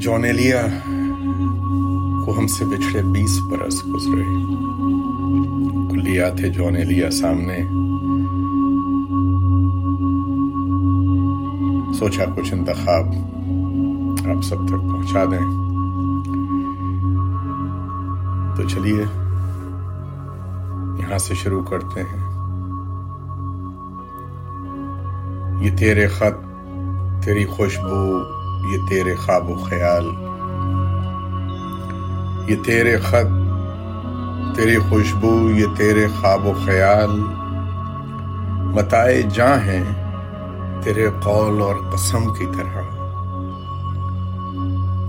جونیلیا کو ہم سے بچھڑے بیس برس گزرے۔ کلیا تھے جونیلیا سامنے۔ سوچا کچھ انتخاب آپ سب تک پہنچا دیں۔ تو چلیے، یہاں سے شروع کرتے ہیں۔ یہ تیرے خط، تیری خوشبو یہ تیرے خواب و خیال، یہ تیرے خط، تیری خوشبو، یہ تیرے خواب و خیال۔ متائے جاں ہیں تیرے قول اور قسم کی طرح۔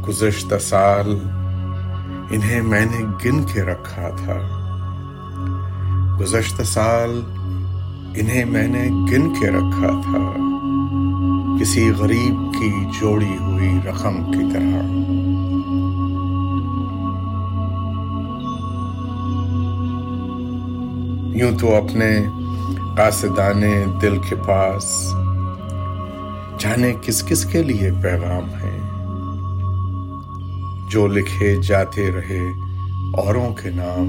گزشتہ سال انہیں میں نے گن کے رکھا تھا۔ گزشتہ سال انہیں میں نے گن کے رکھا تھا۔ کسی غریب کی جوڑی ہوئی رقم کی طرح۔ یوں تو اپنے قاصدانے دل کے پاس جانے کس کس کے لیے پیغام ہے جو لکھے جاتے رہے اوروں کے نام،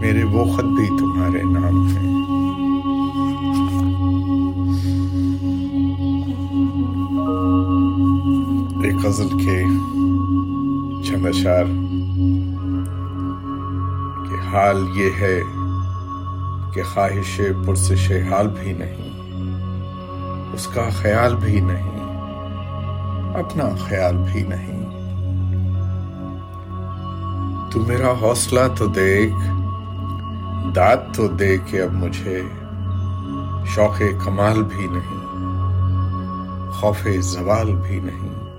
میرے وہ خط بھی تمہارے نام ہیں۔ غزل کے چند اشار کہ حال یہ ہے کہ خواہش پرسش حال بھی نہیں، اس کا خیال بھی نہیں، اپنا خیال بھی نہیں۔ تو میرا حوصلہ تو دیکھ، داد تو دے کہ اب مجھے شوق کمال بھی نہیں، خوف زوال بھی نہیں۔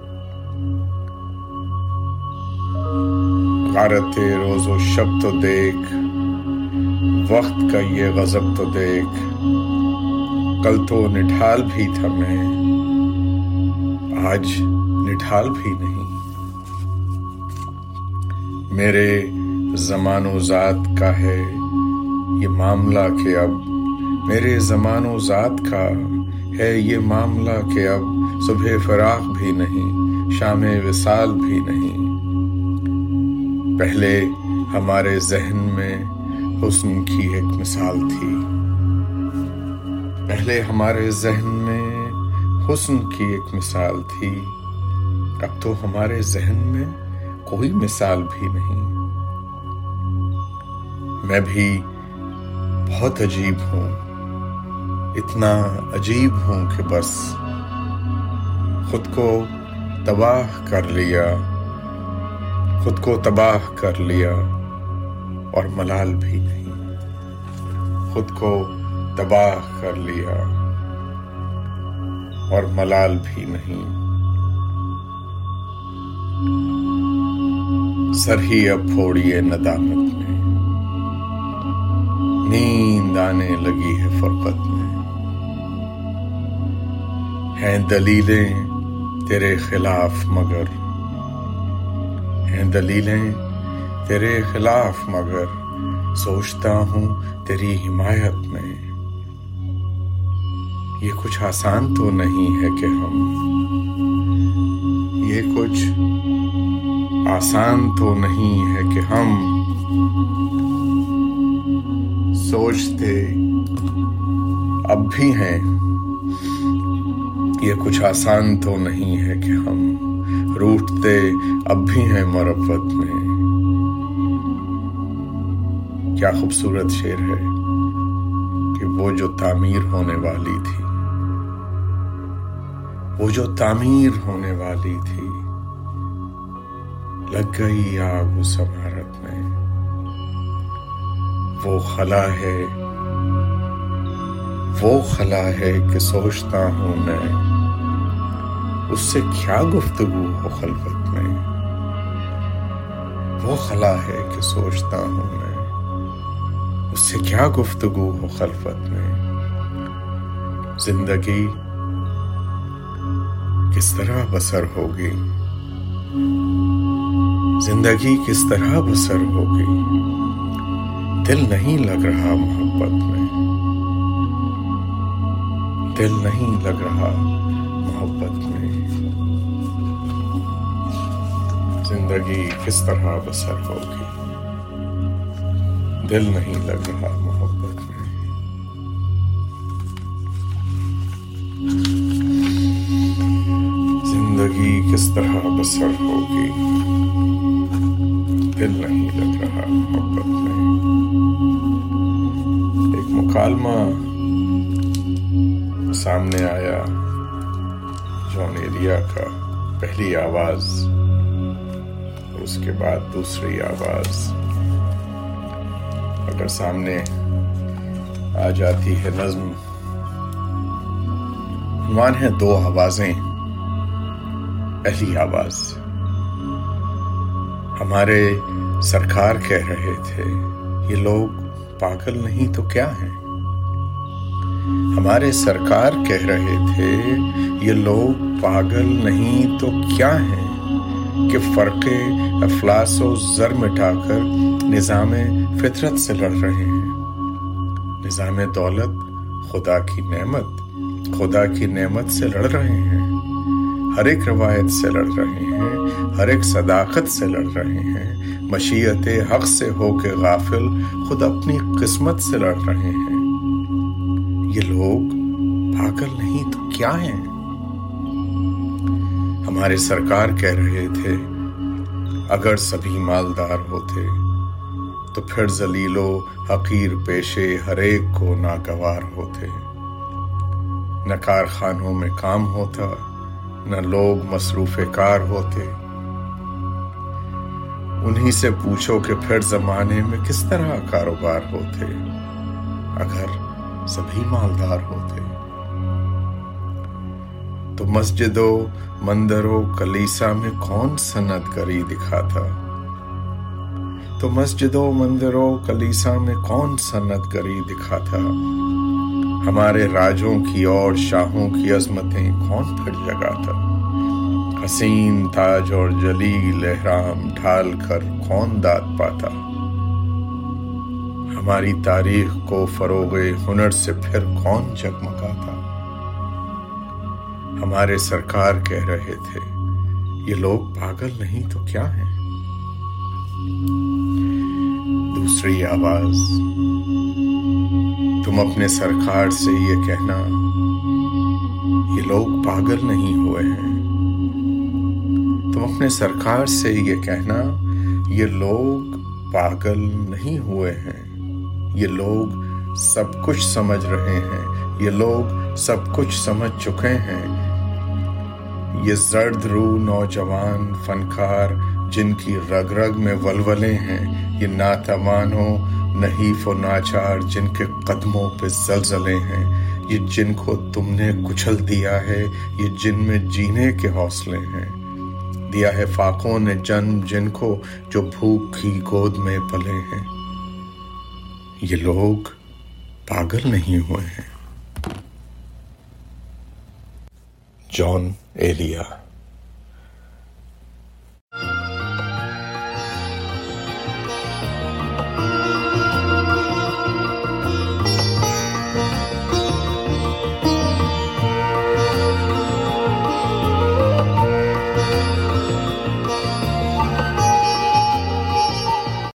غارت روز و شب تو دیکھ۔ وقت کا یہ غضب تو دیکھ۔ کل تو نٹھال بھی تھا میں۔ آج نٹھال بھی نہیں۔ میرے زمان و ذات کا ہے یہ معاملہ کہ اب۔ میرے زمان و ذات کا ہے یہ معاملہ کہ اب۔ صبح فراق بھی نہیں، شام وصال بھی نہیں۔ پہلے ہمارے ذہن میں حسن کی ایک مثال تھی۔ پہلے ہمارے ذہن میں حسن کی ایک مثال تھی۔ اب تو ہمارے ذہن میں کوئی مثال بھی نہیں۔ میں بھی بہت عجیب ہوں۔ اتنا عجیب ہوں کہ بس خود کو تباہ کر لیا۔ خود کو تباہ کر لیا اور ملال بھی نہیں۔ خود کو تباہ کر لیا اور ملال بھی نہیں۔ سر ہی اب پھوڑیے ندامت میں۔ نیند آنے لگی ہے فرقت میں۔ ہیں دلیلیں تیرے خلاف مگر۔ ہیں دلیلیں تیرے خلاف، مگر سوچتا ہوں تیری حمایت میں۔ یہ کچھ آسان تو نہیں ہے کہ ہم، یہ کچھ آسان تو نہیں ہے کہ ہم سوچتے اب بھی ہیں۔ یہ کچھ آسان تو نہیں ہے کہ ہم۔ روٹتے اب بھی ہیں مربت میں۔ کیا خوبصورت شیر ہے کہ وہ جو تعمیر ہونے والی تھی، وہ جو تعمیر ہونے والی تھی، لگ گئی آگ اس عمارت میں۔ وہ خلا ہے، وہ خلا ہے کہ سوچتا ہوں میں۔ اس سے کیا گفتگو ہو خلوت میں؟ وہ خلا ہے کہ سوچتا ہوں میں۔ اس سے کیا گفتگو ہو خلوت میں؟ زندگی کس طرح بسر ہوگی؟ زندگی کس طرح بسر ہوگی؟ دل نہیں لگ رہا محبت میں۔ دل نہیں لگ رہا محبت میں۔ زندگی کس طرح بسر ہوگی؟ دل نہیں لگ رہا محبت میں۔ زندگی کس طرح بسر ہوگی؟ دل نہیں لگ رہا محبت میں۔ ایک مکالمہ سامنے آیا جون ایریا کا پہلی آواز۔ اس کے بعد دوسری آواز۔ اگر سامنے آ جاتی ہے نظم۔ عنوان ہے دو آوازیں۔ پہلی آواز۔ ہمارے سرکار کہہ رہے تھے، یہ لوگ پاگل نہیں تو کیا ہیں؟ ہمارے سرکار کہہ رہے تھے، یہ لوگ پاگل نہیں تو کیا ہیں؟ کہ فرق افلاس و زر مٹا کر نظام فطرت سے لڑ رہے ہیں۔ نظام دولت خدا کی نعمت، خدا کی نعمت سے لڑ رہے ہیں۔ ہر ایک روایت سے لڑ رہے ہیں، ہر ایک صداقت سے لڑ رہے ہیں۔ مشیت حق سے ہو کے غافل خود اپنی قسمت سے لڑ رہے ہیں۔ یہ لوگ پاگل نہیں تو کیا ہیں؟ ہمارے سرکار کہہ رہے تھے، اگر سبھی مالدار ہوتے تو پھر زلیل و حقیر پیشے ہر ایک کو ناگوار ہوتے۔ نہ کارخانوں میں کام ہوتا، نہ لوگ مصروف کار ہوتے۔ انہی سے پوچھو کہ پھر زمانے میں کس طرح کاروبار ہوتے، اگر سبھی مالدار ہوتے۔ تو مسجد و مندر و کلیسا میں کون سنت گری دکھاتا تو مسجد و مندر و کلیسا میں کون سنت گری دکھاتا ہمارے راجوں کی اور شاہوں کی عظمتیں کون پھر جگاتا حسین، تاج اور جلیل، احرام ڈھال کر کون داد پاتا؟ ہماری تاریخ کو فروغ ہنر سے پھر کون جگمگاتا ہمارے سرکار کہہ رہے تھے، یہ لوگ پاگل نہیں تو کیا ہیں؟ دوسری آواز، تم اپنے سرکار سے یہ کہنا، یہ لوگ پاگل نہیں ہوئے ہیں۔ تم اپنے سرکار سے یہ کہنا، یہ لوگ پاگل نہیں ہوئے ہیں۔ یہ لوگ سب کچھ سمجھ رہے ہیں۔ یہ لوگ سب کچھ سمجھ چکے ہیں۔ یہ زرد رو نوجوان فنکار جن کی رگ رگ میں ولولے ہیں، یہ ناتوانو نحیف و ناچار جن کے قدموں پہ زلزلے ہیں۔ یہ جن کو تم نے کچل دیا ہے، یہ جن میں جینے کے حوصلے ہیں۔ دیا ہے فاقوں نے جنم جن کو جو بھوک کی گود میں پلے ہیں۔ یہ لوگ پاگل نہیں ہوئے ہیں۔ John Elia.